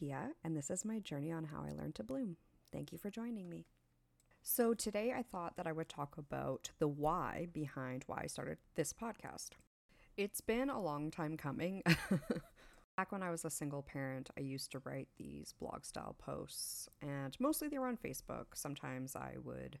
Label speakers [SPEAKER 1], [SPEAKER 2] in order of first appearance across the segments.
[SPEAKER 1] Tia, and this is my journey on how I learned to bloom. Thank you for joining me. So, today I thought that I would talk about the why behind why I started this podcast. It's been a long time coming. Back when I was a single parent, I used to write these blog style posts, and mostly they were on Facebook. Sometimes I would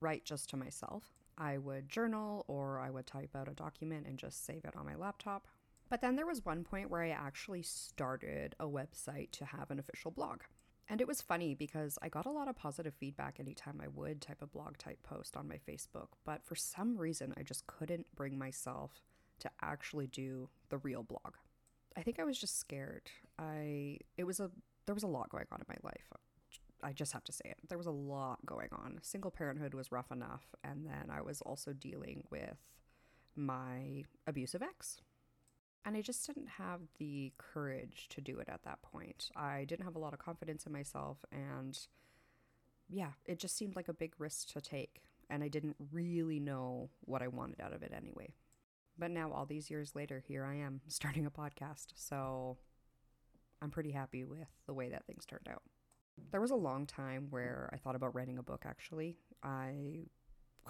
[SPEAKER 1] write just to myself. I would journal or I would type out a document and just save it on my laptop. But then there was one point where I actually started a website to have an official blog. And it was funny because I got a lot of positive feedback anytime I would type a blog type post on my Facebook, but for some reason I just couldn't bring myself to actually do the real blog. I think I was just scared. I it was a there was a lot going on in my life. I just have to say it. There was a lot going on. Single parenthood was rough enough, and then I was also dealing with my abusive ex. And I just didn't have the courage to do it at that point. I didn't have a lot of confidence in myself, and yeah, it just seemed like a big risk to take. And I didn't really know what I wanted out of it anyway. But now, all these years later, here I am starting a podcast. So I'm pretty happy with the way that things turned out. There was a long time where I thought about writing a book, actually. I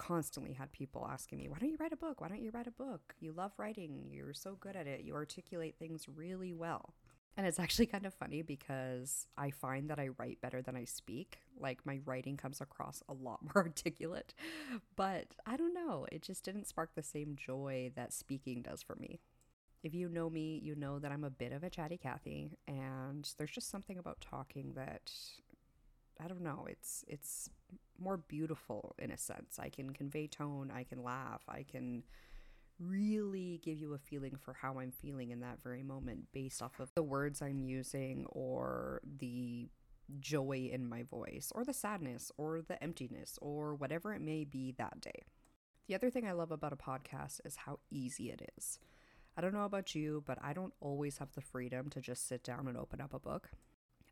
[SPEAKER 1] constantly had people asking me, Why don't you write a book? Why don't you write a book? You love writing. You're so good at it. You articulate things really well. And it's actually kind of funny because I find that I write better than I speak. Like my writing comes across a lot more articulate. But I don't know, it just didn't spark the same joy that speaking does for me. If you know me, you know that I'm a bit of a chatty Cathy, and there's just something about talking that I don't know, it's it's more beautiful in a sense. I can convey tone, I can laugh, I can really give you a feeling for how I'm feeling in that very moment based off of the words I'm using or the joy in my voice or the sadness or the emptiness or whatever it may be that day. The other thing I love about a podcast is how easy it is. I don't know about you, but I don't always have the freedom to just sit down and open up a book.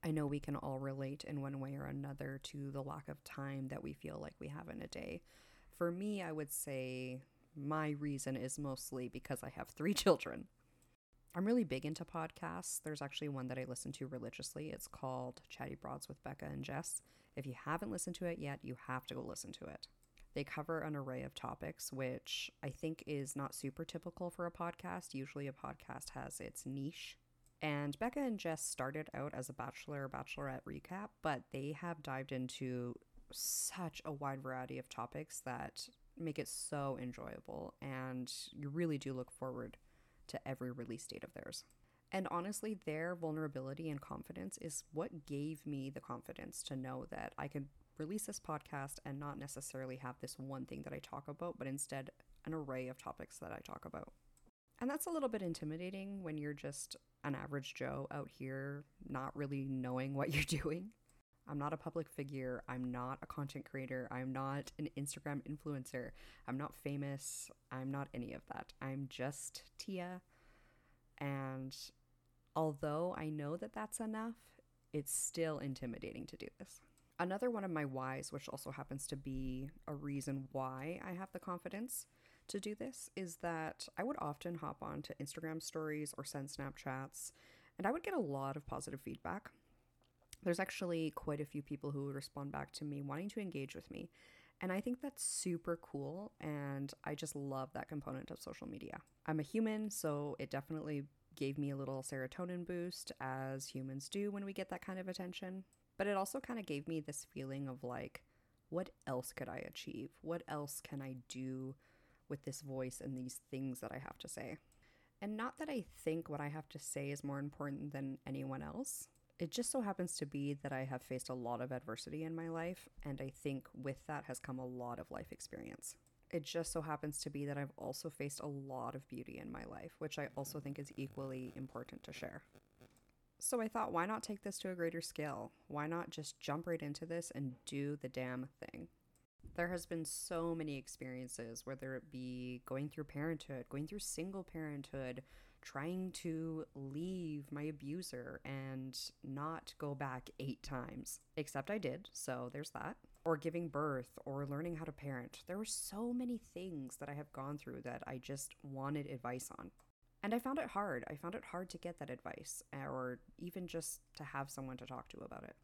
[SPEAKER 1] I know we can all relate in one way or another to the lack of time that we feel like we have in a day. For me, I would say my reason is mostly because I have three children. I'm really big into podcasts. There's actually one that I listen to religiously. It's called Chatty Broads with Becca and Jess. If you haven't listened to it yet, you have to go listen to it. They cover an array of topics, which I think is not super typical for a podcast. Usually, a podcast has its niche. And Becca and Jess started out as a Bachelor Bachelorette recap, but they have dived into such a wide variety of topics that make it so enjoyable. And you really do look forward to every release date of theirs. And honestly, their vulnerability and confidence is what gave me the confidence to know that I could release this podcast and not necessarily have this one thing that I talk about, but instead an array of topics that I talk about. And that's a little bit intimidating when you're just an average Joe out here not really knowing what you're doing. I'm not a public figure. I'm not a content creator. I'm not an Instagram influencer. I'm not famous. I'm not any of that. I'm just Tia. And although I know that that's enough, it's still intimidating to do this. Another one of my whys, which also happens to be a reason why I have the confidence to do this, is that I would often hop on to Instagram stories or send Snapchats, and I would get a lot of positive feedback. There's actually quite a few people who would respond back to me wanting to engage with me. And I think that's super cool. And I just love that component of social media. I'm a human, so it definitely gave me a little serotonin boost, as humans do when we get that kind of attention. But it also kind of gave me this feeling of like, what else could I achieve? What else can I do with this voice and these things that I have to say? And not that I think what I have to say is more important than anyone else. It just so happens to be that I have faced a lot of adversity in my life, and I think with that has come a lot of life experience. It just so happens to be that I've also faced a lot of beauty in my life, which I also think is equally important to share. So I thought, why not take this to a greater scale? Why not just jump right into this and do the damn thing? There has been so many experiences, whether it be going through parenthood, going through single parenthood, trying to leave my abuser and not go back eight times. Except I did, so there's that. Or giving birth, or learning how to parent. There were so many things that I have gone through that I just wanted advice on. And I found it hard. I found it hard to get that advice or even just to have someone to talk to about it.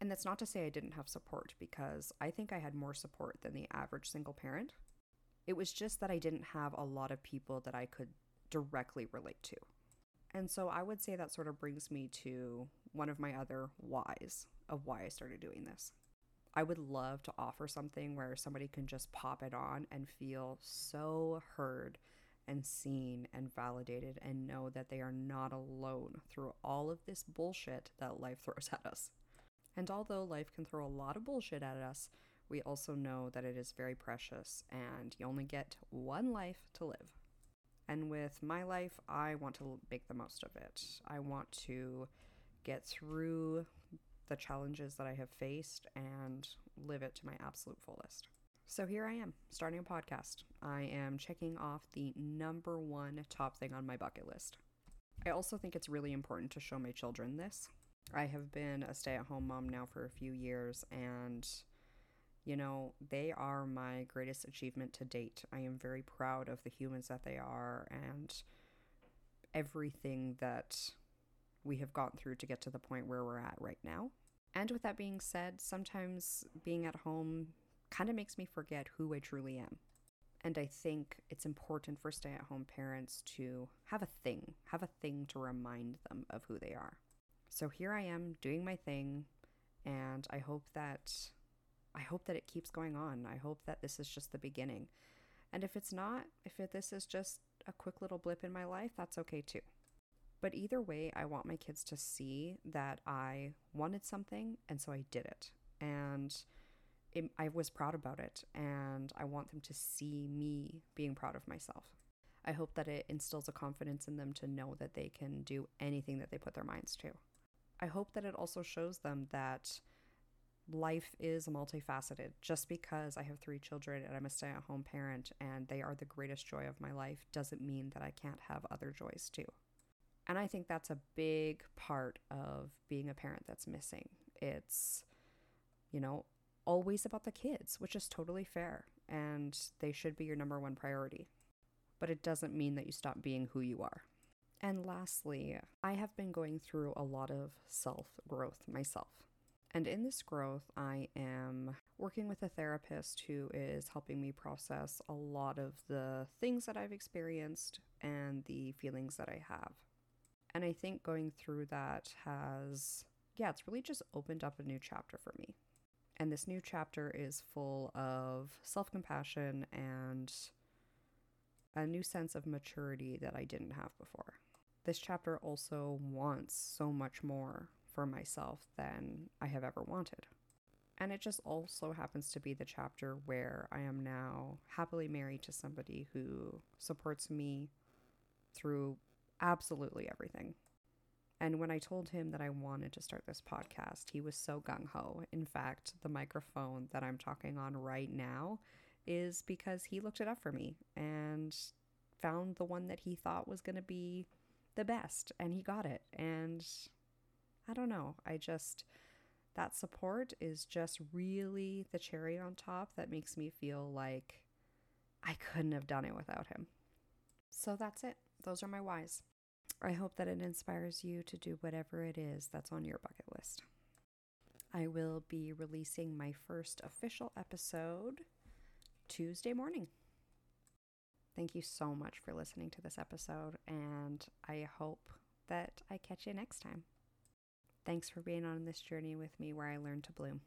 [SPEAKER 1] And that's not to say I didn't have support because I think I had more support than the average single parent. It was just that I didn't have a lot of people that I could directly relate to. And so I would say that sort of brings me to one of my other whys of why I started doing this. I would love to offer something where somebody can just pop it on and feel so heard and seen and validated and know that they are not alone through all of this bullshit that life throws at us. And although life can throw a lot of bullshit at us, we also know that it is very precious and you only get one life to live. And with my life, I want to make the most of it. I want to get through the challenges that I have faced and live it to my absolute fullest. So here I am, starting a podcast. I am checking off the number one top thing on my bucket list. I also think it's really important to show my children this. I have been a stay at home mom now for a few years, and you know, they are my greatest achievement to date. I am very proud of the humans that they are and everything that we have gone through to get to the point where we're at right now. And with that being said, sometimes being at home kind of makes me forget who I truly am. And I think it's important for stay at home parents to have a thing, have a thing to remind them of who they are. So here I am doing my thing, and I hope that I hope that it keeps going on. I hope that this is just the beginning. And if it's not, if it, this is just a quick little blip in my life, that's okay too. But either way, I want my kids to see that I wanted something and so I did it. And it, I was proud about it. And I want them to see me being proud of myself. I hope that it instills a confidence in them to know that they can do anything that they put their minds to. I hope that it also shows them that life is multifaceted. Just because I have three children and I'm a stay at home parent and they are the greatest joy of my life doesn't mean that I can't have other joys too. And I think that's a big part of being a parent that's missing. It's, you know, always about the kids, which is totally fair and they should be your number one priority. But it doesn't mean that you stop being who you are. And lastly, I have been going through a lot of self growth myself. And in this growth, I am working with a therapist who is helping me process a lot of the things that I've experienced and the feelings that I have. And I think going through that has, yeah, it's really just opened up a new chapter for me. And this new chapter is full of self compassion and a new sense of maturity that I didn't have before. This chapter also wants so much more for myself than I have ever wanted. And it just also happens to be the chapter where I am now happily married to somebody who supports me through absolutely everything. And when I told him that I wanted to start this podcast, he was so gung ho. In fact, the microphone that I'm talking on right now is because he looked it up for me and found the one that he thought was going to be the best, and he got it. And I don't know. I just, that support is just really the cherry on top that makes me feel like I couldn't have done it without him. So that's it. Those are my whys. I hope that it inspires you to do whatever it is that's on your bucket list. I will be releasing my first official episode Tuesday morning. Thank you so much for listening to this episode, and I hope that I catch you next time. Thanks for being on this journey with me where I learn to bloom.